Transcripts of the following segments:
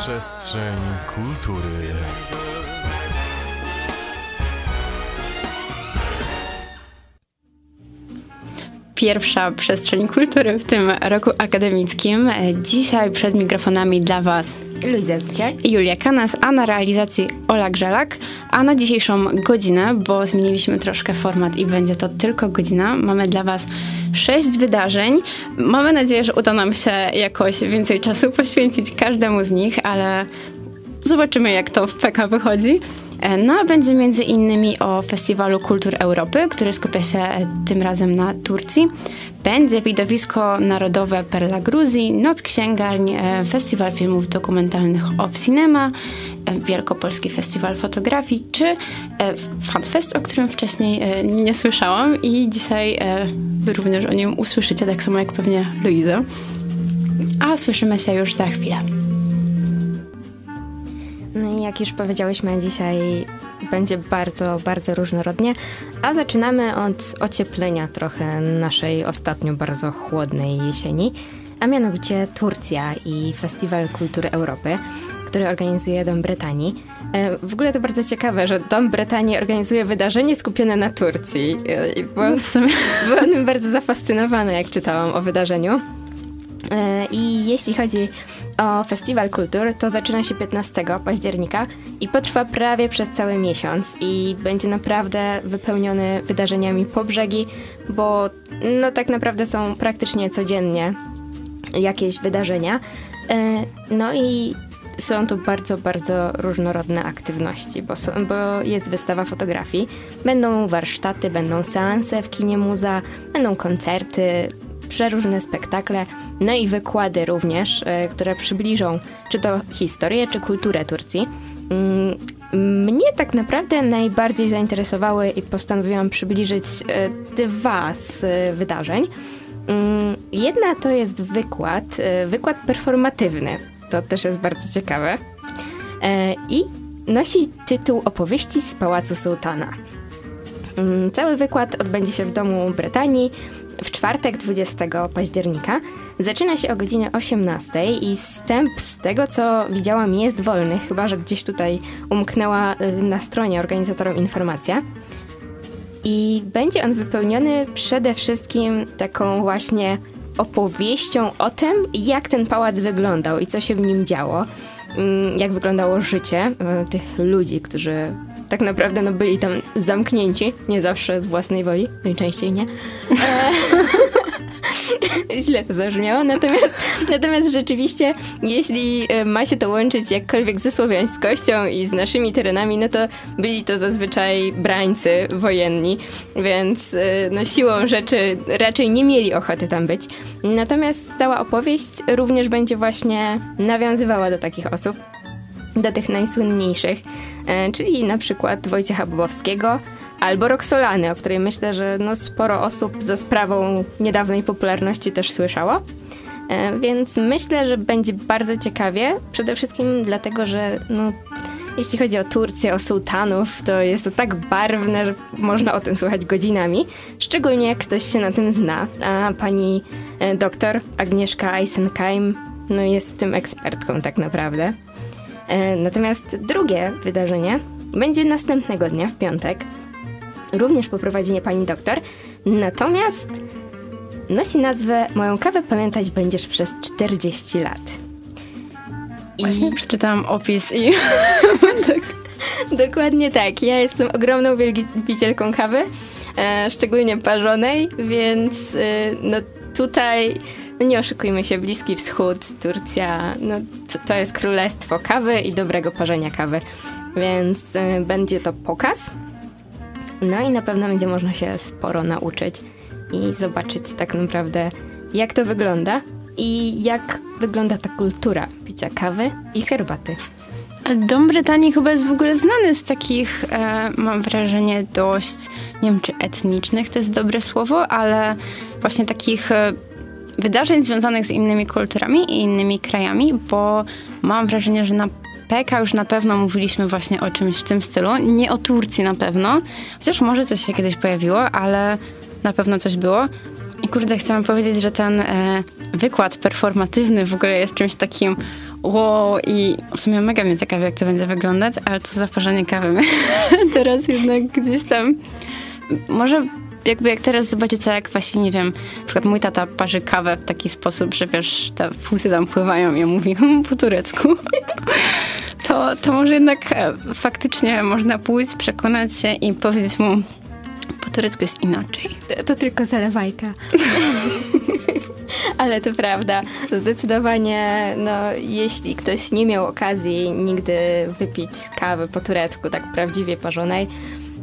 Przestrzeń kultury. Pierwsza przestrzeń kultury w tym roku akademickim. Dzisiaj przed mikrofonami dla Was Luisa Zbiciak i Julia Kanas, a na realizacji Ola Grzelak. A na dzisiejszą godzinę, bo zmieniliśmy troszkę format i będzie to tylko godzina, mamy dla Was sześć wydarzeń. Mamy nadzieję, że uda nam się jakoś więcej czasu poświęcić każdemu z nich, ale zobaczymy, jak to w PK wychodzi. No a będzie między innymi o Festiwalu Kultur Europy, który skupia się tym razem na Turcji. Będzie widowisko narodowe Perla Gruzji, Noc Księgarń, e, Festiwal Filmów Dokumentalnych Off Cinema, e, Wielkopolski Festiwal Fotografii, czy e, FanFest, o którym wcześniej nie słyszałam i dzisiaj również o nim usłyszycie, tak samo jak pewnie Luiza. A słyszymy się już za chwilę. Jak już powiedziałyśmy, dzisiaj będzie bardzo, bardzo różnorodnie, a zaczynamy od ocieplenia trochę naszej ostatnio bardzo chłodnej jesieni, a mianowicie Turcja i Festiwal Kultury Europy, który organizuje Dom Brytanii. E, w ogóle to bardzo ciekawe, że Dom Brytanii organizuje wydarzenie skupione na Turcji. E, I byłam, w sumie, byłam bardzo zafascynowana, jak czytałam o wydarzeniu. E, I jeśli chodzi o Festiwal Kultur, to zaczyna się 15 października i potrwa prawie przez cały miesiąc i będzie naprawdę wypełniony wydarzeniami po brzegi, bo no tak naprawdę są praktycznie codziennie jakieś wydarzenia. E, no i są to bardzo, bardzo różnorodne aktywności, bo, są, bo jest wystawa fotografii, będą warsztaty, będą seanse w kinie muza, będą koncerty, przeróżne spektakle, no i wykłady również, e, które przybliżą czy to historię, czy kulturę Turcji. Mm, mnie tak naprawdę najbardziej zainteresowały i postanowiłam przybliżyć e, dwa z e, wydarzeń. Mm, jedna to jest wykład, wykład performatywny. To też jest bardzo ciekawe. I nosi tytuł Opowieści z Pałacu Sułtana. Mm, cały wykład odbędzie się w Domu Brytanii w czwartek 20 października. Zaczyna się o godzinie 18 i wstęp z tego, co widziałam, jest wolny, chyba że gdzieś tutaj umknęła y, na stronie organizatorom informacja. I będzie on wypełniony przede wszystkim taką właśnie opowieścią o tym, jak ten pałac wyglądał i co się w nim działo, mm, jak wyglądało życie y, tych ludzi, którzy tak naprawdę no, byli tam zamknięci, nie zawsze z własnej woli, najczęściej nie. E, źle to zabrzmiało, natomiast, natomiast rzeczywiście, jeśli e, ma się to łączyć jakkolwiek ze słowiańskością i z naszymi terenami, no to byli to zazwyczaj brańcy wojenni, więc e, no, siłą rzeczy raczej nie mieli ochoty tam być. Natomiast cała opowieść również będzie właśnie nawiązywała do takich osób do tych najsłynniejszych, e, czyli na przykład Wojciecha Bobowskiego albo Roxolany, o której myślę, że no sporo osób za sprawą niedawnej popularności też słyszało. E, więc myślę, że będzie bardzo ciekawie, przede wszystkim dlatego, że no, jeśli chodzi o Turcję, o sułtanów, to jest to tak barwne, że można o tym słuchać godzinami, szczególnie jak ktoś się na tym zna. A pani e, doktor Agnieszka Eisenkeim no, jest w tym ekspertką tak naprawdę. E, natomiast drugie wydarzenie będzie następnego dnia, w piątek. Również poprowadzenie pani doktor. Natomiast nosi nazwę Moją kawę pamiętać będziesz przez 40 lat. I... Właśnie przeczytałam opis i... tak. Dokładnie tak. Ja jestem ogromną wielbicielką kawy, e, szczególnie parzonej, więc e, no tutaj no nie oszukujmy się, Bliski Wschód, Turcja, no to, to jest królestwo kawy i dobrego parzenia kawy, więc y, będzie to pokaz. No i na pewno będzie można się sporo nauczyć i zobaczyć tak naprawdę, jak to wygląda i jak wygląda ta kultura picia kawy i herbaty. Dom Brytanii chyba jest w ogóle znany z takich, e, mam wrażenie, dość, nie wiem czy etnicznych to jest dobre słowo, ale właśnie takich e, wydarzeń związanych z innymi kulturami i innymi krajami, bo mam wrażenie, że na PK już na pewno mówiliśmy właśnie o czymś w tym stylu. Nie o Turcji na pewno, chociaż może coś się kiedyś pojawiło, ale na pewno coś było. I kurde, chciałam powiedzieć, że ten e, wykład performatywny w ogóle jest czymś takim wow i w sumie mega mnie ciekawi, jak to będzie wyglądać, ale to zaparzenie kawy teraz jednak gdzieś tam... Może jakby jak teraz zobaczycie, jak właśnie, nie wiem, na przykład mój tata parzy kawę w taki sposób, że wiesz, te fusy tam pływają i on mówi hmm, po turecku. to, to może jednak e, faktycznie można pójść, przekonać się i powiedzieć mu po turecku jest inaczej. To, to tylko zalewajka. Ale to prawda. Zdecydowanie, no, jeśli ktoś nie miał okazji nigdy wypić kawy po turecku, tak prawdziwie parzonej,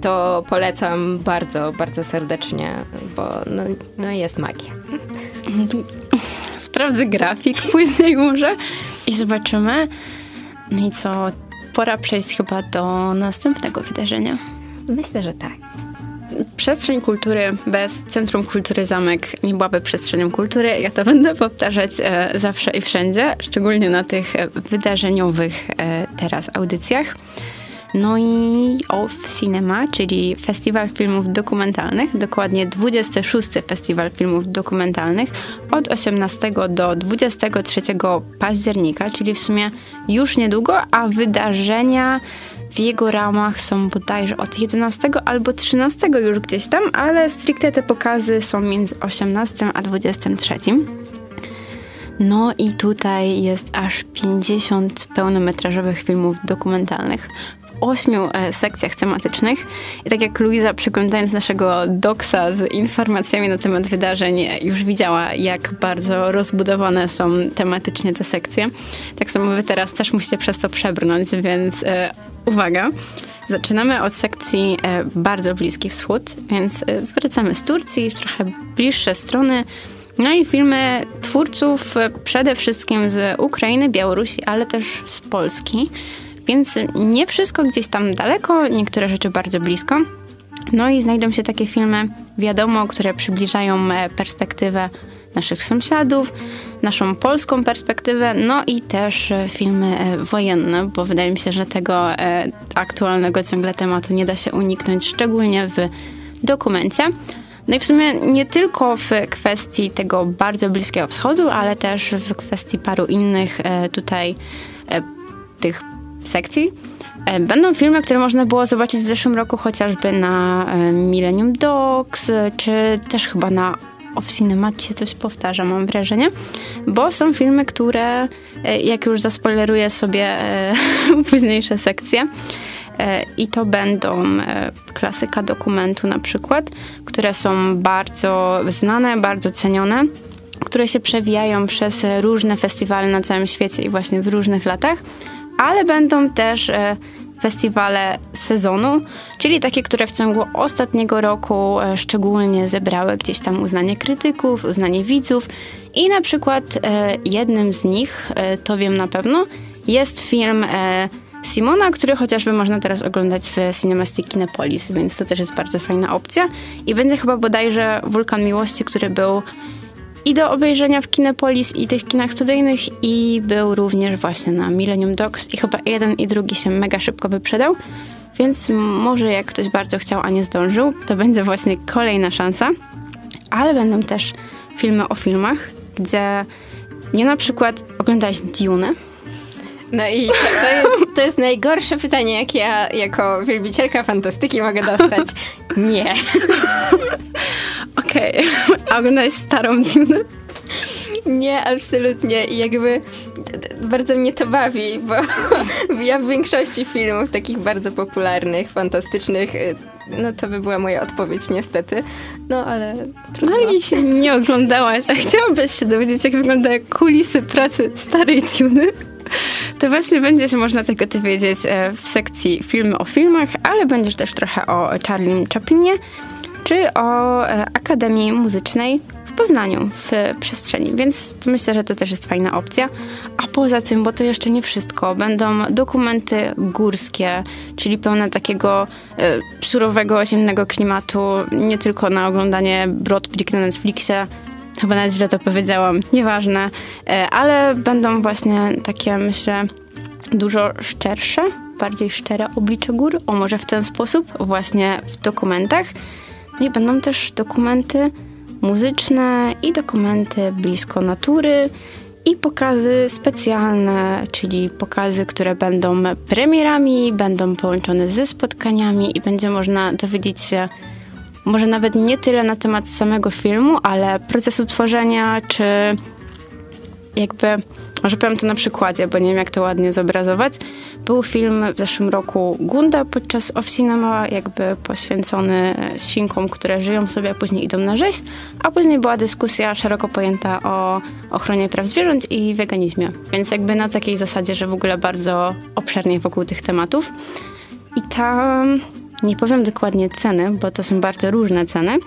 to polecam bardzo, bardzo serdecznie, bo no, no jest magia. Sprawdzę grafik później może i zobaczymy. No i co, pora przejść chyba do następnego wydarzenia. Myślę, że tak. Przestrzeń kultury bez Centrum Kultury Zamek nie byłaby przestrzenią kultury. Ja to będę powtarzać e, zawsze i wszędzie, szczególnie na tych e, wydarzeniowych e, teraz audycjach. No i OFF Cinema, czyli Festiwal Filmów Dokumentalnych, dokładnie 26. Festiwal Filmów Dokumentalnych od 18 do 23 października, czyli w sumie już niedługo, a wydarzenia w jego ramach są bodajże od 11 albo 13 już gdzieś tam, ale stricte te pokazy są między 18 a 23. No i tutaj jest aż 50 pełnometrażowych filmów dokumentalnych ośmiu e, sekcjach tematycznych. I tak jak Luiza, przeglądając naszego doksa z informacjami na temat wydarzeń, już widziała, jak bardzo rozbudowane są tematycznie te sekcje. Tak samo wy teraz też musicie przez to przebrnąć, więc e, uwaga. Zaczynamy od sekcji e, bardzo Bliski Wschód, więc e, wracamy z Turcji, trochę bliższe strony. No i filmy twórców e, przede wszystkim z Ukrainy, Białorusi, ale też z Polski. Więc nie wszystko gdzieś tam daleko, niektóre rzeczy bardzo blisko. No i znajdą się takie filmy, wiadomo, które przybliżają e, perspektywę naszych sąsiadów, naszą polską perspektywę, no i też e, filmy e, wojenne, bo wydaje mi się, że tego aktualnego ciągle tematu nie da się uniknąć, szczególnie w dokumencie. No i w sumie nie tylko w kwestii tego bardzo Bliskiego Wschodu, ale też w kwestii paru innych tutaj tych sekcji. E, będą filmy, które można było zobaczyć w zeszłym roku chociażby na e, Millennium Dogs, czy też chyba na Off Cinema się coś powtarza, mam wrażenie, bo są filmy, które, e, jak już zaspoileruję sobie późniejsze sekcje, i to będą klasyka dokumentu na przykład, które są bardzo znane, bardzo cenione, które się przewijają przez różne festiwale na całym świecie i właśnie w różnych latach ale będą też e, festiwale sezonu, czyli takie, które w ciągu ostatniego roku e, szczególnie zebrały gdzieś tam uznanie krytyków, uznanie widzów i na przykład e, jednym z nich, to wiem na pewno, jest film Simona, który chociażby można teraz oglądać w Cinemastic Kinepolis, więc to też jest bardzo fajna opcja. I będzie chyba bodajże Wulkan Miłości, który był i do obejrzenia w Kinepolis i tych kinach studyjnych i był również właśnie na Millennium Dogs i chyba jeden i drugi się mega szybko wyprzedał, więc może jak ktoś bardzo chciał, a nie zdążył, to będzie właśnie kolejna szansa. Ale będą też filmy o filmach, gdzie nie na przykład oglądałeś Dune, no i to, jest, to, jest, najgorsze pytanie, jakie ja jako wielbicielka fantastyki mogę dostać. Nie. Okej. Okay. A starą Dune? Nie, absolutnie. I jakby bardzo mnie to bawi, bo ja w większości filmów takich bardzo popularnych, fantastycznych, y, no to by była moja odpowiedź niestety. No ale trudno. No i się nie oglądałaś, a chciałabyś się dowiedzieć, jak wyglądają kulisy pracy starej Tuny? To właśnie będzie się można tego dowiedzieć e, w sekcji filmy o filmach, ale będziesz też trochę o Charlie Chaplinie, czy o e, Akademii Muzycznej w Poznaniu, w przestrzeni, więc myślę, że to też jest fajna opcja. A poza tym, bo to jeszcze nie wszystko, będą dokumenty górskie, czyli pełne takiego e, surowego, zimnego klimatu, nie tylko na oglądanie Broad na Netflixie, chyba nawet źle to powiedziałam, nieważne, e, ale będą właśnie takie, myślę, dużo szczersze, bardziej szczere oblicze gór, o może w ten sposób, właśnie w dokumentach. I będą też dokumenty muzyczne i dokumenty blisko natury i pokazy specjalne, czyli pokazy, które będą premierami, będą połączone ze spotkaniami i będzie można dowiedzieć się może nawet nie tyle na temat samego filmu, ale procesu tworzenia, czy jakby, może powiem to na przykładzie, bo nie wiem jak to ładnie zobrazować. Był film w zeszłym roku Gunda podczas Off Cinema, jakby poświęcony świnkom, które żyją sobie, a później idą na rzeź, a później była dyskusja szeroko pojęta o ochronie praw zwierząt i weganizmie. Więc jakby na takiej zasadzie, że w ogóle bardzo obszernie wokół tych tematów. I tam nie powiem dokładnie ceny, bo to są bardzo różne ceny,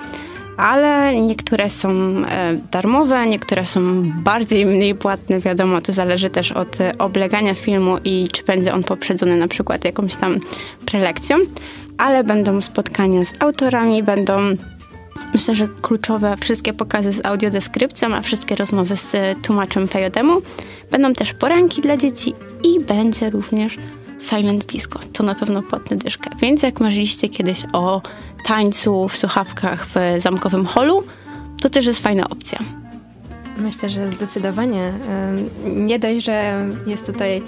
ale niektóre są e, darmowe, niektóre są bardziej mniej płatne, wiadomo, to zależy też od e, oblegania filmu i czy będzie on poprzedzony na przykład jakąś tam prelekcją, ale będą spotkania z autorami, będą myślę, że kluczowe wszystkie pokazy z audiodeskrypcją, a wszystkie rozmowy z tłumaczem PJM-u. Będą też poranki dla dzieci i będzie również silent disco. To na pewno płatny dyszkę. Więc jak marzyliście kiedyś o tańcu w słuchawkach w zamkowym holu, to też jest fajna opcja. Myślę, że zdecydowanie nie dość, że jest tutaj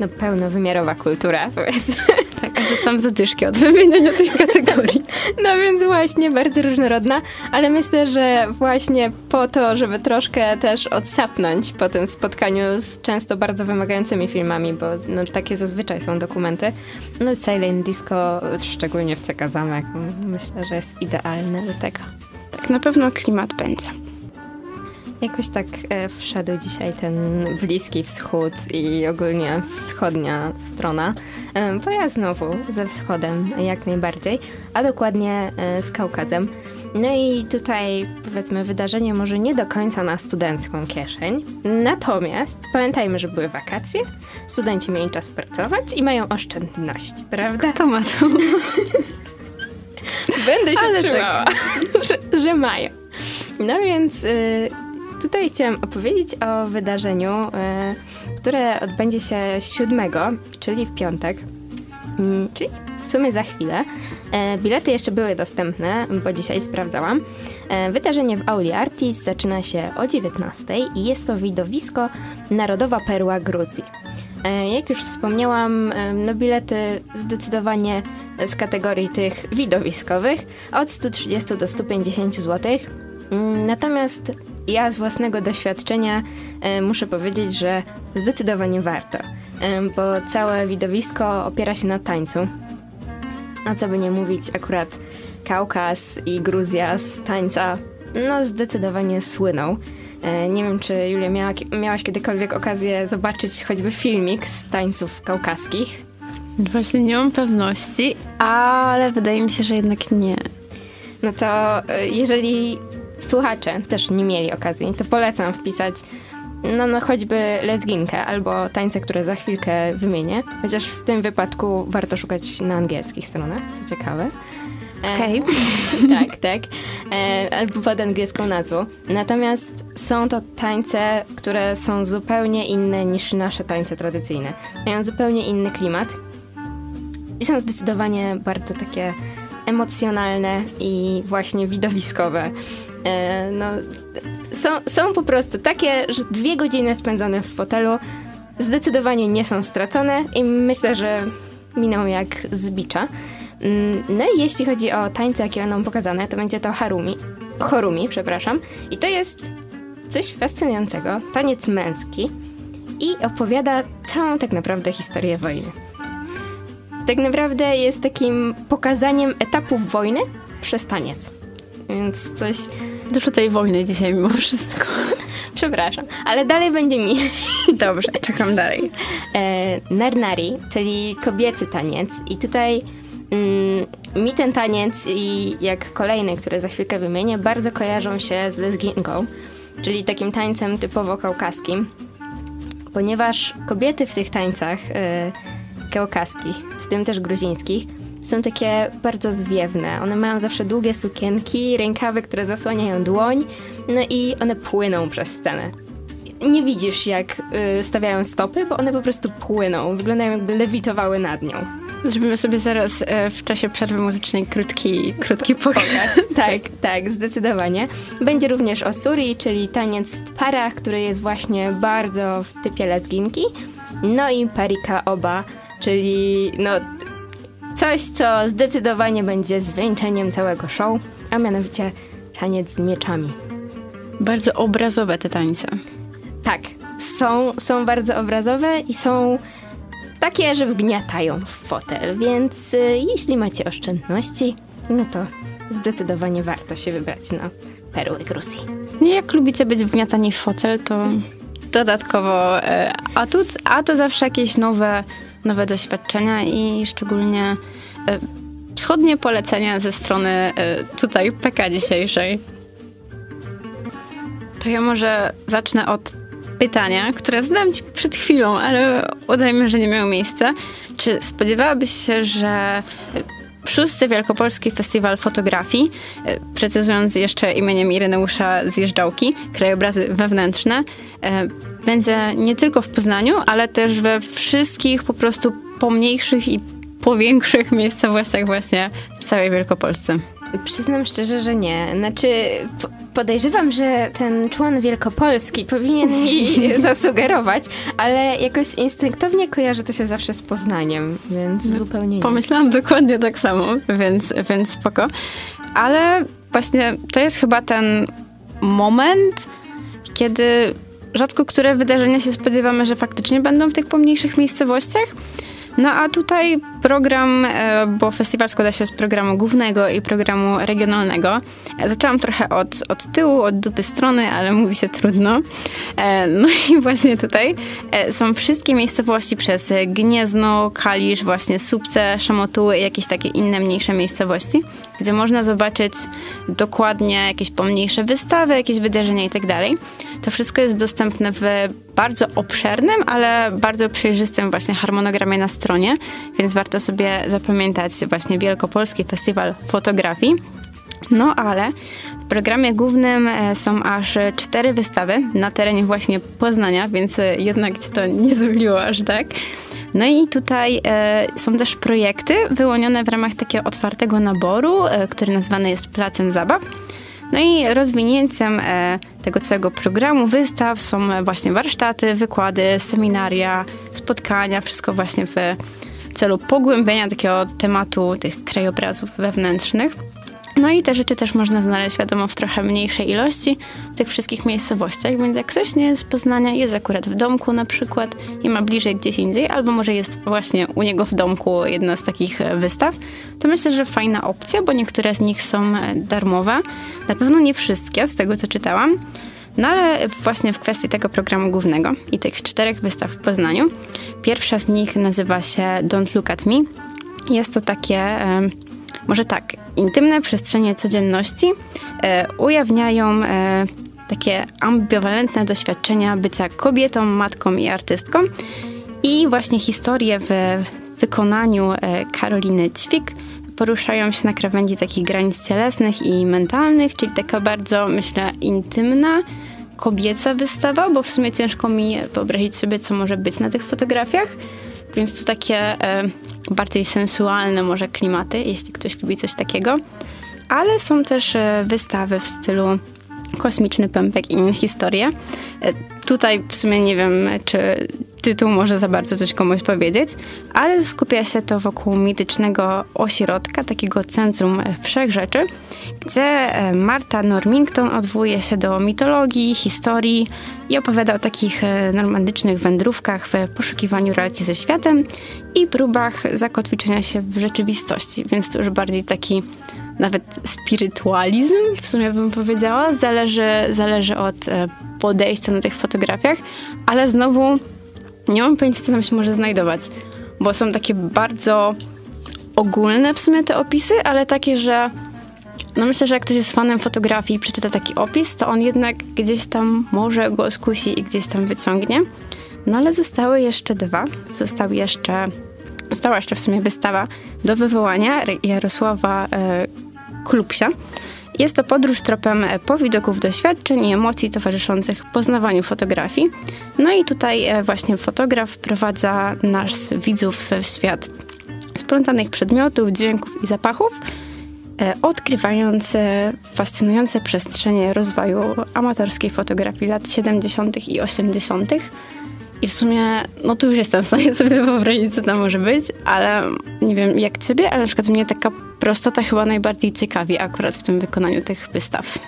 no, pełnowymiarowa kultura, powiedzmy. Dostałam zadyszki od wymieniania tych kategorii. No więc właśnie, bardzo różnorodna, ale myślę, że właśnie po to, żeby troszkę też odsapnąć po tym spotkaniu z często bardzo wymagającymi filmami, bo no, takie zazwyczaj są dokumenty, no Silent Disco, szczególnie w CK Zamek, myślę, że jest idealne do tego. Tak, na pewno klimat będzie. Jakoś tak e, wszedł dzisiaj ten Bliski Wschód i ogólnie wschodnia strona, e, bo ja znowu ze wschodem jak najbardziej, a dokładnie e, z Kaukazem. No i tutaj powiedzmy wydarzenie może nie do końca na studencką kieszeń, natomiast pamiętajmy, że były wakacje, studenci mieli czas pracować i mają oszczędności, prawda? Kto ma to? Będę się Ale trzymała, tak. że, że mają. No więc... Y, Tutaj chciałam opowiedzieć o wydarzeniu, y, które odbędzie się 7, czyli w piątek, mm, czyli w sumie za chwilę. E, bilety jeszcze były dostępne, bo dzisiaj sprawdzałam. E, wydarzenie w Auli Artis zaczyna się o 19 i jest to widowisko Narodowa Perła Gruzji. E, jak już wspomniałam, no bilety zdecydowanie z kategorii tych widowiskowych od 130 do 150 zł. Mm, natomiast ja z własnego doświadczenia e, muszę powiedzieć, że zdecydowanie warto, e, bo całe widowisko opiera się na tańcu. A co by nie mówić, akurat Kaukaz i Gruzja z tańca no zdecydowanie słyną. E, nie wiem, czy Julia miała, miałaś kiedykolwiek okazję zobaczyć choćby filmik z tańców kaukaskich? Właśnie nie mam pewności, ale wydaje mi się, że jednak nie. No to jeżeli słuchacze też nie mieli okazji, to polecam wpisać no, no choćby lesginkę albo tańce, które za chwilkę wymienię. Chociaż w tym wypadku warto szukać na angielskich stronach, co ciekawe. E, Okej. Okay. tak, tak. E, albo pod angielską nazwą. Natomiast są to tańce, które są zupełnie inne niż nasze tańce tradycyjne. Mają zupełnie inny klimat i są zdecydowanie bardzo takie emocjonalne i właśnie widowiskowe. E, no, są, są po prostu takie, że dwie godziny spędzone w fotelu zdecydowanie nie są stracone i myślę, że miną jak z bicza. Mm, no i jeśli chodzi o tańce, jakie będą pokazane, to będzie to harumi, chorumi, przepraszam. I to jest coś fascynującego, taniec męski i opowiada całą tak naprawdę historię wojny. Tak naprawdę jest takim pokazaniem etapów wojny przez taniec. Więc coś Dużo tej wojny dzisiaj mimo wszystko. Przepraszam, ale dalej będzie mi. Dobrze, czekam dalej. E, Nernari, czyli kobiecy taniec. I tutaj mm, mi ten taniec i jak kolejny, który za chwilkę wymienię, bardzo kojarzą się z lesginką, czyli takim tańcem typowo kaukaskim. Ponieważ kobiety w tych tańcach e, kaukaskich, w tym też gruzińskich, są takie bardzo zwiewne. One mają zawsze długie sukienki, rękawy, które zasłaniają dłoń, no i one płyną przez scenę. Nie widzisz, jak y, stawiają stopy, bo one po prostu płyną. Wyglądają jakby lewitowały nad nią. Zrobimy sobie zaraz e, w czasie przerwy muzycznej krótki, krótki pokaz. tak, tak, zdecydowanie. Będzie również osuri, czyli taniec w parach, który jest właśnie bardzo w typie lesginki. No i parika oba, czyli no coś, co zdecydowanie będzie zwieńczeniem całego show, a mianowicie taniec z mieczami. Bardzo obrazowe te tańce. Tak, są, są bardzo obrazowe i są takie, że wgniatają w fotel, więc y, jeśli macie oszczędności, no to zdecydowanie warto się wybrać na perły Gruzji. Nie, jak lubicie być wgniatani w fotel, to dodatkowo e, atut, a to zawsze jakieś nowe, nowe doświadczenia i szczególnie e, wschodnie polecenia ze strony e, tutaj PK dzisiejszej. To ja może zacznę od pytania, które zadałam ci przed chwilą, ale udajmy, że nie miało miejsca. Czy spodziewałabyś się, że szósty Wielkopolski Festiwal Fotografii, e, precyzując jeszcze imieniem Ireneusza Zjeżdżałki, krajobrazy wewnętrzne, e, będzie nie tylko w Poznaniu, ale też we wszystkich po prostu pomniejszych i powiększych miejscowościach właśnie w całej Wielkopolsce. Przyznam szczerze, że nie. Znaczy, podejrzewam, że ten człon wielkopolski powinien mi zasugerować, ale jakoś instynktownie kojarzy to się zawsze z Poznaniem, więc zupełnie nie. Pomyślałam dokładnie tak samo, więc, więc spoko. Ale właśnie to jest chyba ten moment, kiedy rzadko które wydarzenia się spodziewamy, że faktycznie będą w tych pomniejszych miejscowościach. No a tutaj program, e, bo festiwal składa się z programu głównego i programu regionalnego. E, zaczęłam trochę od, od tyłu, od dupy strony, ale mówi się trudno. E, no i właśnie tutaj są wszystkie miejscowości przez Gniezno, Kalisz, właśnie Subce, Szamotuły i jakieś takie inne mniejsze miejscowości, gdzie można zobaczyć dokładnie jakieś pomniejsze wystawy, jakieś wydarzenia itd. Tak to wszystko jest dostępne w bardzo obszernym, ale bardzo przejrzystym właśnie harmonogramie na stronie, więc warto sobie zapamiętać właśnie Wielkopolski Festiwal Fotografii. No ale w programie głównym e, są aż cztery wystawy na terenie właśnie Poznania, więc e, jednak cię to nie zmyliło aż tak. No i tutaj e, są też projekty wyłonione w ramach takiego otwartego naboru, który nazwany jest Placem Zabaw. No i rozwinięciem tego całego programu wystaw są właśnie warsztaty, wykłady, seminaria, spotkania, wszystko właśnie w celu pogłębienia takiego tematu tych krajobrazów wewnętrznych. No i te rzeczy też można znaleźć, wiadomo, w trochę mniejszej ilości w tych wszystkich miejscowościach, więc jak ktoś nie jest z Poznania, jest akurat w domku na przykład i ma bliżej gdzieś indziej, albo może jest właśnie u niego w domku jedna z takich e, wystaw, to myślę, że fajna opcja, bo niektóre z nich są e, darmowe. Na pewno nie wszystkie, z tego co czytałam. No ale właśnie w kwestii tego programu głównego i tych czterech wystaw w Poznaniu, pierwsza z nich nazywa się Don't Look at Me. Jest to takie może tak, intymne przestrzenie codzienności e, ujawniają e, takie ambiwalentne doświadczenia bycia kobietą, matką i artystką. I właśnie historie w wykonaniu e, Karoliny Ćwik poruszają się na krawędzi takich granic cielesnych i mentalnych, czyli taka bardzo, myślę, intymna, kobieca wystawa, bo w sumie ciężko mi wyobrazić sobie, co może być na tych fotografiach. Więc tu takie e, bardziej sensualne może klimaty, jeśli ktoś lubi coś takiego. Ale są też e, wystawy w stylu kosmiczny pępek i inne historie. E, tutaj w sumie nie wiem, czy tytuł może za bardzo coś komuś powiedzieć, ale skupia się to wokół mitycznego ośrodka, takiego centrum wszechrzeczy, gdzie e, Marta Normington odwołuje się do mitologii, historii i opowiada o takich e, normandycznych wędrówkach w poszukiwaniu relacji ze światem i próbach zakotwiczenia się w rzeczywistości, więc to już bardziej taki nawet spirytualizm, w sumie bym powiedziała, zależy, zależy od e, podejścia na tych fotografiach, ale znowu nie mam pojęcia, co tam się może znajdować, bo są takie bardzo ogólne w sumie te opisy, ale takie, że no myślę, że jak ktoś jest fanem fotografii i przeczyta taki opis, to on jednak gdzieś tam może go skusi i gdzieś tam wyciągnie. No ale zostały jeszcze dwa. Został jeszcze, została jeszcze w sumie wystawa do wywołania Jarosława e, Klupsia. Jest to podróż tropem powidoków doświadczeń i emocji towarzyszących poznawaniu fotografii. No i tutaj e, właśnie fotograf wprowadza nas widzów w świat splątanych przedmiotów, dźwięków i zapachów, e, odkrywając e, fascynujące przestrzenie rozwoju amatorskiej fotografii lat 70. i 80. I w sumie, no tu już jestem w stanie sobie wyobrazić, co tam może być, ale nie wiem jak ciebie, ale na przykład mnie taka prostota chyba najbardziej ciekawi akurat w tym wykonaniu tych wystaw.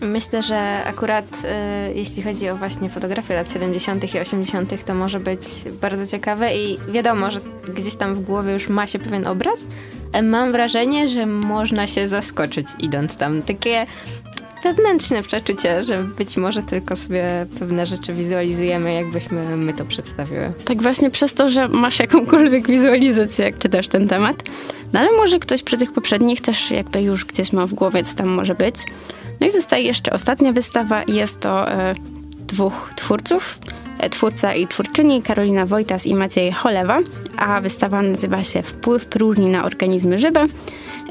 Myślę, że akurat y, jeśli chodzi o właśnie fotografię lat 70. i 80., to może być bardzo ciekawe i wiadomo, że gdzieś tam w głowie już ma się pewien obraz. E, Mam wrażenie, że można się zaskoczyć idąc tam. Takie wewnętrzne przeczucie, że być może tylko sobie pewne rzeczy wizualizujemy, jakbyśmy my to przedstawiły. Tak właśnie przez to, że masz jakąkolwiek wizualizację, jak czytasz ten temat. No ale może ktoś przy tych poprzednich też jakby już gdzieś ma w głowie, co tam może być. No i zostaje jeszcze ostatnia wystawa i jest to e, dwóch twórców. E, twórca i twórczyni Karolina Wojtas i Maciej Cholewa, a wystawa nazywa się Wpływ próżni na organizmy żywe.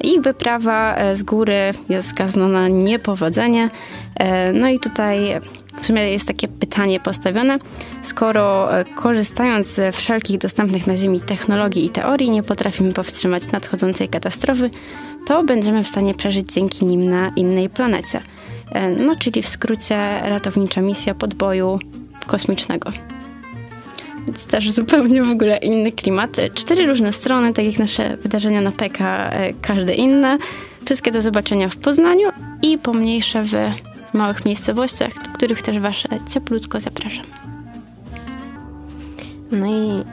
Ich wyprawa e, z góry jest skazana na niepowodzenie. E, No i tutaj w sumie jest takie pytanie postawione. Skoro e, korzystając ze wszelkich dostępnych na Ziemi technologii i teorii nie potrafimy powstrzymać nadchodzącej katastrofy, to będziemy w stanie przeżyć dzięki nim na innej planecie. No czyli w skrócie ratownicza misja podboju kosmicznego. Więc też zupełnie w ogóle inny klimat. Cztery różne strony, tak jak nasze wydarzenia na PK, e, każde inne. Wszystkie do zobaczenia w Poznaniu i pomniejsze w małych miejscowościach, do których też Was cieplutko zapraszam. No i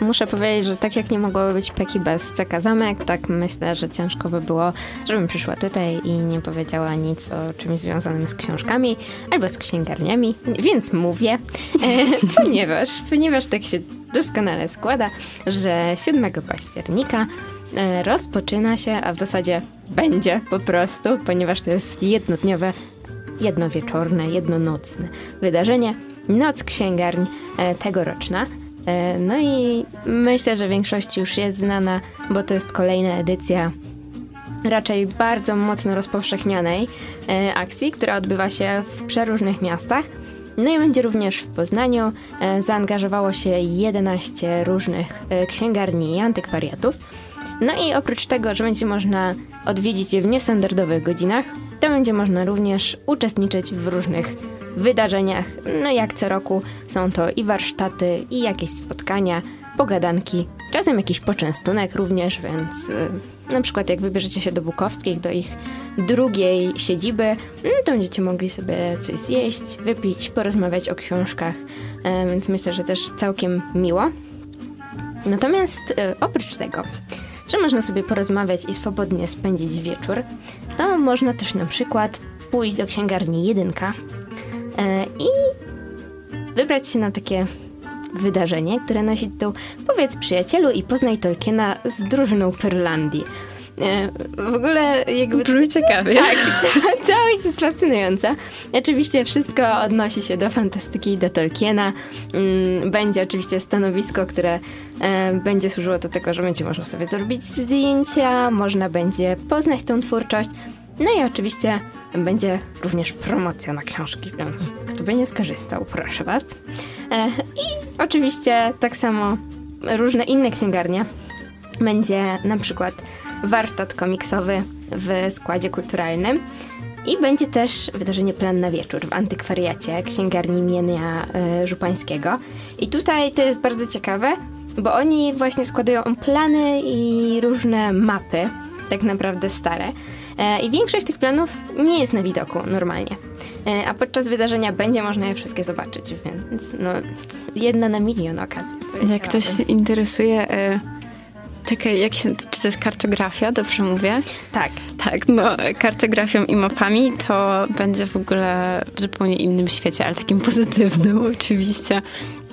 muszę powiedzieć, że tak jak nie mogłoby być Peki bez CK Zamek, tak myślę, że ciężko by było, żebym przyszła tutaj i nie powiedziała nic o czymś związanym z książkami albo z księgarniami, więc mówię, e, ponieważ, ponieważ tak się doskonale składa, że 7 października e, rozpoczyna się, a w zasadzie będzie po prostu, ponieważ to jest jednodniowe, jednowieczorne, jednonocne wydarzenie, Noc Księgarń e, tegoroczna. E, No i myślę, że większości już jest znana, bo to jest kolejna edycja raczej bardzo mocno rozpowszechnianej e, akcji, która odbywa się w przeróżnych miastach. No i będzie również w Poznaniu. E, Zaangażowało się 11 różnych księgarni i antykwariatów. No i oprócz tego, że będzie można odwiedzić je w niestandardowych godzinach, to będzie można również uczestniczyć w różnych wydarzeniach. No jak co roku są to i warsztaty, i jakieś spotkania, pogadanki, czasem jakiś poczęstunek również, więc y, na przykład jak wybierzecie się do Bukowskich, do ich drugiej siedziby, no to będziecie mogli sobie coś zjeść, wypić, porozmawiać o książkach, e, więc myślę, że też całkiem miło. Natomiast e, oprócz tego, że można sobie porozmawiać i swobodnie spędzić wieczór, to można też na przykład pójść do księgarni Jedynka i wybrać się na takie wydarzenie, które nosi tytuł Powiedz przyjacielu i poznaj Tolkiena z drużyną Pyrlandii. E, W ogóle jakby... Brzmi ciekawie. Tak, ca- całość jest fascynująca. Oczywiście wszystko odnosi się do fantastyki i do Tolkiena. Mm, Będzie oczywiście stanowisko, które e, będzie służyło do tego, że będzie można sobie zrobić zdjęcia, można będzie poznać tą twórczość. No i oczywiście będzie również promocja na książki, więc kto by nie skorzystał, proszę was. E, I oczywiście tak samo różne inne księgarnie. Będzie na przykład warsztat komiksowy w składzie kulturalnym. I będzie też wydarzenie Plan na wieczór w antykwariacie księgarni imienia y, Żupańskiego. I tutaj to jest bardzo ciekawe, bo oni właśnie składają plany i różne mapy, tak naprawdę stare. E, I większość tych planów nie jest na widoku normalnie. E, A podczas wydarzenia będzie można je wszystkie zobaczyć, więc no, jedna na milion okazji. Jak ktoś się interesuje, e, czekaj, jak się, czy to jest kartografia, dobrze mówię? Tak, Tak, no kartografią i mapami to będzie w ogóle w zupełnie innym świecie, ale takim pozytywnym oczywiście.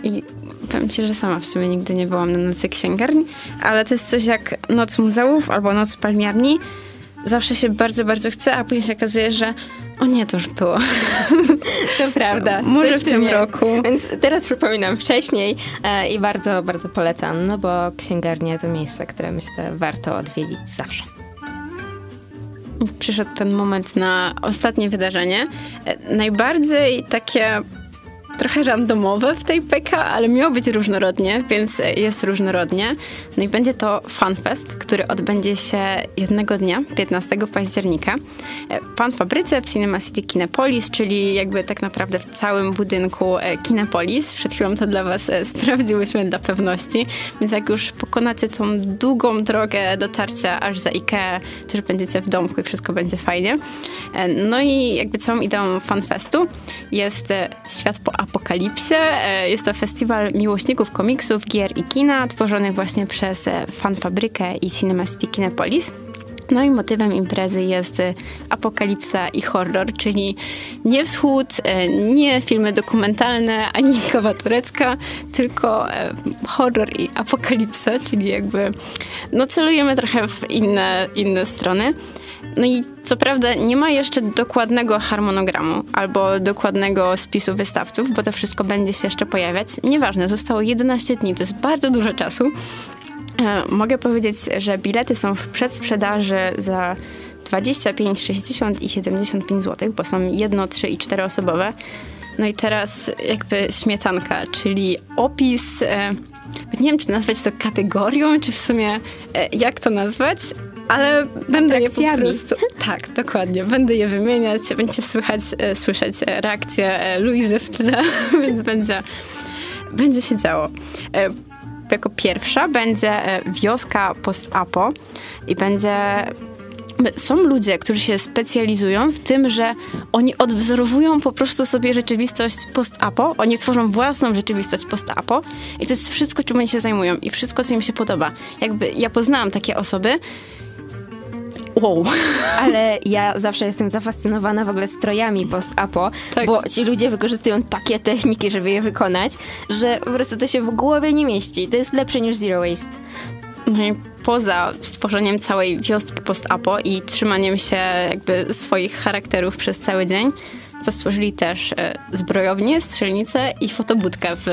I powiem ci, że sama w sumie nigdy nie byłam na nocy księgarni, ale to jest coś jak noc muzeów albo noc palmiarni. Zawsze się bardzo, bardzo chce, a później się okazuje, że o nie, to już było. to prawda. może Coś w tym jest. roku. Więc teraz przypominam wcześniej e, i bardzo, bardzo polecam, no bo księgarnia to miejsce, które myślę warto odwiedzić zawsze. Przyszedł ten moment na ostatnie wydarzenie. E, Najbardziej takie trochę randomowe w tej PK, ale miało być różnorodnie, więc jest różnorodnie. No i będzie to FanFest, który odbędzie się jednego dnia, 15 października. Pan Fabryce w Cinema City Kinepolis, czyli jakby tak naprawdę w całym budynku e, Kinepolis. Przed chwilą to dla was e, sprawdziłyśmy dla pewności, więc jak już pokonacie tą długą drogę dotarcia aż za Ikea, to już będziecie w domku i wszystko będzie fajnie. E, no i jakby całą ideą FanFestu jest świat po apokalipsie. Jest to festiwal miłośników komiksów, gier i kina, tworzony właśnie przez Fanfabrykę i Cinema City Kinepolis. No i motywem imprezy jest y, apokalipsa i horror, czyli nie wschód, nie filmy dokumentalne, ani kowa turecka, tylko horror i apokalipsa, czyli jakby no celujemy trochę w inne, inne strony. No i co prawda nie ma jeszcze dokładnego harmonogramu albo dokładnego spisu wystawców, bo to wszystko będzie się jeszcze pojawiać. Nieważne, zostało 11 dni, to jest bardzo dużo czasu. E, mogę powiedzieć, że bilety są w przedsprzedaży za 25, 60 i 75 zł, bo są jedno, trzy i cztery osobowe. No i teraz jakby śmietanka, czyli opis, e, nie wiem czy nazwać to kategorią, czy w sumie e, jak to nazwać, ale będę je po prostu... Tak, dokładnie. Będę je wymieniać, będziecie słychać, słyszeć reakcję Luizy w tle, więc będzie, będzie się działo jako pierwsza będzie e, wioska post-apo i będzie są ludzie, którzy się specjalizują w tym, że oni odwzorowują po prostu sobie rzeczywistość post-apo, oni tworzą własną rzeczywistość post-apo i to jest wszystko, czym oni się zajmują i wszystko, co im się podoba. Jakby ja poznałam takie osoby, Wow. Ale ja zawsze jestem zafascynowana w ogóle strojami post-apo, tak. bo ci ludzie wykorzystują takie techniki, żeby je wykonać, że po prostu to się w głowie nie mieści. To jest lepsze niż Zero Waste. No i poza stworzeniem całej wioski post-apo i trzymaniem się jakby swoich charakterów przez cały dzień, to stworzyli też e, zbrojownię, strzelnicę i fotobudkę w...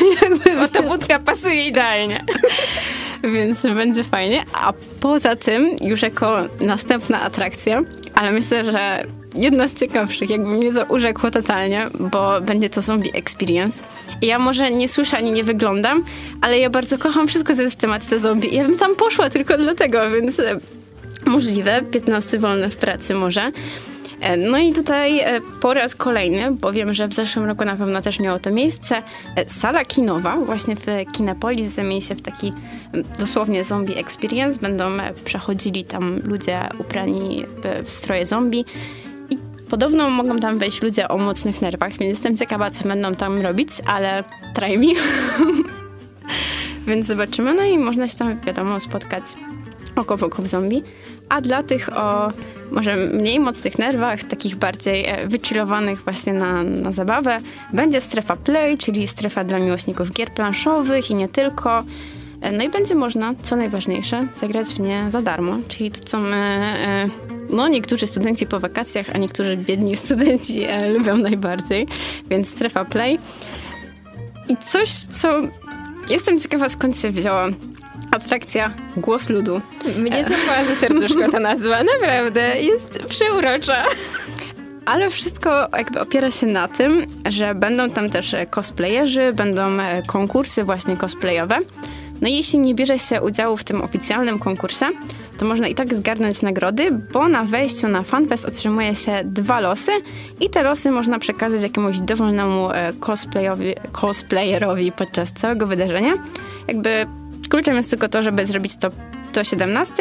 Fotobudka pasuje idealnie. Więc będzie fajnie. A poza tym, już jako następna atrakcja, ale myślę, że jedna z ciekawszych, jakby mnie to urzekło totalnie, bo będzie to zombie experience. I ja może nie słyszę ani nie wyglądam, ale ja bardzo kocham wszystko, co jest w tematyce zombie. Ja bym tam poszła tylko dlatego, więc e, możliwe, 15 wolne w pracy może. E, no i tutaj e, po raz kolejny, bo wiem, że w zeszłym roku na pewno też miało to miejsce, e, sala kinowa właśnie w Kinepolis zamieni się w taki dosłownie zombie experience. Będą przechodzili tam ludzie ubrani w stroje zombie. I Podobno mogą tam wejść ludzie o mocnych nerwach, więc jestem ciekawa, co będą tam robić, ale try me. więc zobaczymy. No i można się tam, wiadomo, spotkać oko w oko w zombie. A dla tych o może mniej mocnych nerwach, takich bardziej e, wychillowanych właśnie na, na zabawę, będzie strefa play, czyli strefa dla miłośników gier planszowych i nie tylko. E, no i będzie można, co najważniejsze, zagrać w nie za darmo, czyli to, co my, e, no niektórzy studenci po wakacjach, a niektórzy biedni studenci lubią najbardziej, więc strefa play. I coś, co jestem ciekawa skąd się wzięła Atrakcja Głos Ludu. Mnie zapała ze serduszko ta nazwa, naprawdę. Jest przeurocza. Ale wszystko jakby opiera się na tym, że będą tam też cosplayerzy, będą konkursy właśnie cosplayowe. No i jeśli nie bierze się udziału w tym oficjalnym konkursie, to można i tak zgarnąć nagrody, bo na wejściu na FanFest otrzymuje się dwa losy i te losy można przekazać jakiemuś dowolnemu e, cosplayowi, cosplayerowi podczas całego wydarzenia. Jakby Kluczem jest tylko to, żeby zrobić to do 17,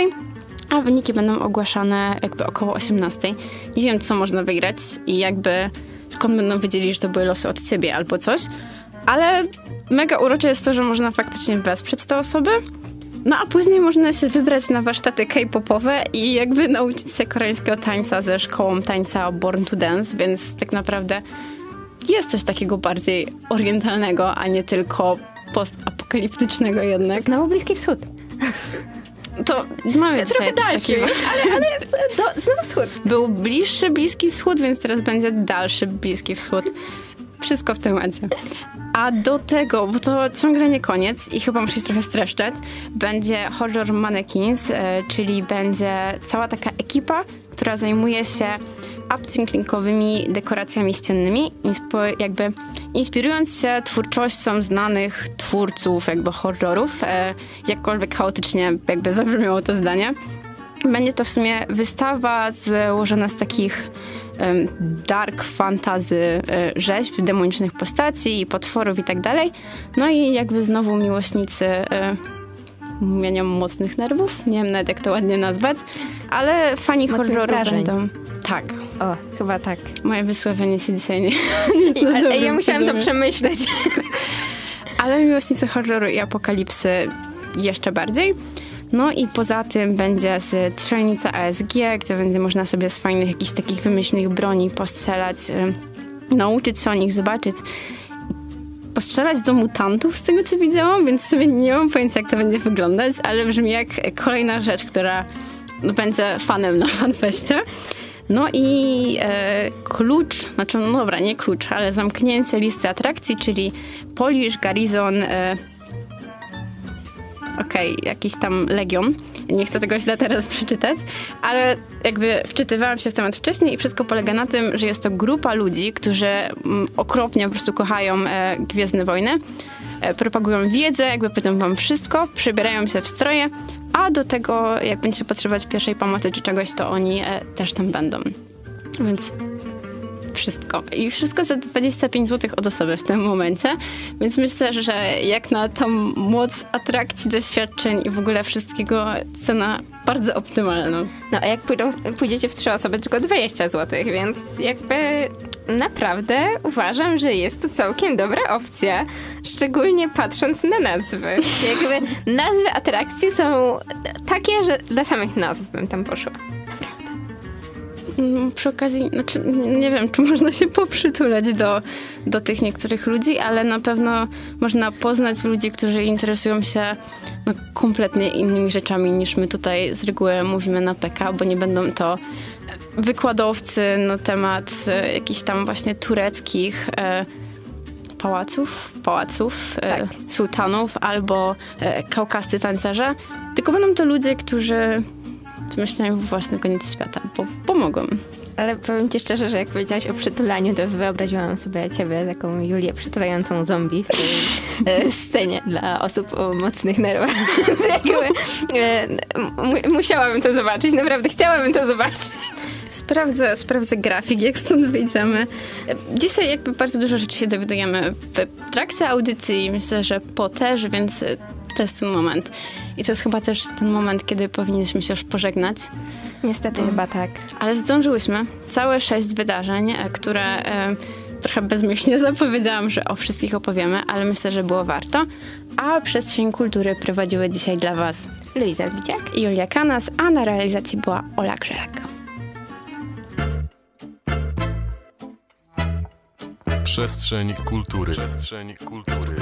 a wyniki będą ogłaszane jakby około 18. Nie wiem, co można wygrać i jakby skąd będą wiedzieli, że to były losy od ciebie albo coś, ale mega urocze jest to, że można faktycznie wesprzeć te osoby, no a później można się wybrać na warsztaty K-popowe i jakby nauczyć się koreańskiego tańca ze szkołą tańca Born to Dance, więc tak naprawdę jest coś takiego bardziej orientalnego, a nie tylko postapokaliptycznego jednak. Znowu Bliski Wschód. To mamy trochę dalszy, ale, ale do, znowu wschód. Był bliższy Bliski Wschód, więc teraz będzie dalszy Bliski Wschód. Wszystko w temacie. A do tego, bo to ciągle nie koniec i chyba muszę się trochę streszczać, będzie Horror Mannequins, e, czyli będzie cała taka ekipa, która zajmuje się upcynklingowymi dekoracjami ściennymi, jakby inspirując się twórczością znanych twórców jakby horrorów, e, jakkolwiek chaotycznie jakby zabrzmiało to zdanie. Będzie to w sumie wystawa złożona z takich dark fantasy e, rzeźb, demonicznych postaci, potworów i tak dalej. No i jakby znowu miłośnicy e, mienia mocnych nerwów, nie wiem nawet jak to ładnie nazwać, ale fani Mocnych horroru wrażeń. będą... Tak, O, chyba tak. moje wysłowienie się dzisiaj nie... I, na ale dobrym ja musiałam to przemyśleć. Ale miłośnicy horroru i apokalipsy jeszcze bardziej. No i poza tym będzie z strzelnica ASG, gdzie będzie można sobie z fajnych jakichś takich wymyślnych broni postrzelać, nauczyć się o nich, zobaczyć. Postrzelać do mutantów z tego, co widziałam, więc sobie nie mam pojęcia, jak to będzie wyglądać, ale brzmi jak kolejna rzecz, która no, będzie fanem na fanfeście. No i e, klucz, znaczy no dobra, nie klucz, ale zamknięcie listy atrakcji, czyli Polish Garrison, e, okej, jakiś tam Legion. Nie chcę tego źle teraz przeczytać, ale jakby wczytywałam się w temat wcześniej i wszystko polega na tym, że jest to grupa ludzi, którzy mm, okropnie po prostu kochają e, Gwiezdne Wojny, e, propagują wiedzę, jakby powiedzą wam wszystko, przebierają się w stroje, a do tego, jak będziecie potrzebować pierwszej pomocy czy czegoś, to oni e, też tam będą. Więc wszystko. I wszystko za 25 zł od osoby w tym momencie. Więc myślę, że jak na tą moc atrakcji, doświadczeń i w ogóle wszystkiego cena bardzo optymalna. No a jak pójdą, pójdziecie w trzy osoby, tylko 20 zł, więc jakby naprawdę uważam, że jest to całkiem dobra opcja. Szczególnie patrząc na nazwy. Jakby nazwy atrakcji są takie, że dla samych nazw bym tam poszła. Przy okazji, znaczy, nie wiem, czy można się poprzytulać do, do tych niektórych ludzi, ale na pewno można poznać ludzi, którzy interesują się no, kompletnie innymi rzeczami niż my tutaj z reguły mówimy na PK, bo nie będą to wykładowcy na temat e, jakichś tam właśnie tureckich e, pałaców, pałaców, e, Tak. sułtanów albo e, kaukascy tancerze, tylko będą to ludzie, którzy wymyślają własny koniec świata, bo pomogą. Ale powiem ci szczerze, że jak powiedziałaś o przytulaniu, to wyobraziłam sobie ciebie, taką Julię przytulającą zombie w tej scenie dla osób o mocnych nerwach. Jakby, e, mu- musiałabym to zobaczyć, naprawdę chciałabym to zobaczyć. Sprawdzę, sprawdzę grafik, jak stąd wyjdziemy. Dzisiaj jakby bardzo dużo rzeczy się dowiadujemy w trakcie audycji, myślę, że po też, więc to jest ten moment. I to jest chyba też ten moment, kiedy powinniśmy się już pożegnać. Niestety chyba tak. Ale zdążyłyśmy. Całe sześć wydarzeń, e, które e, trochę bezmyślnie zapowiedziałam, że o wszystkich opowiemy, ale myślę, że było warto. A Przestrzeń Kultury prowadziły dzisiaj dla Was Luiza Zbiciak. Julia Kanas, a na realizacji była Ola Grzelak. Przestrzeń kultury. Przestrzeń kultury.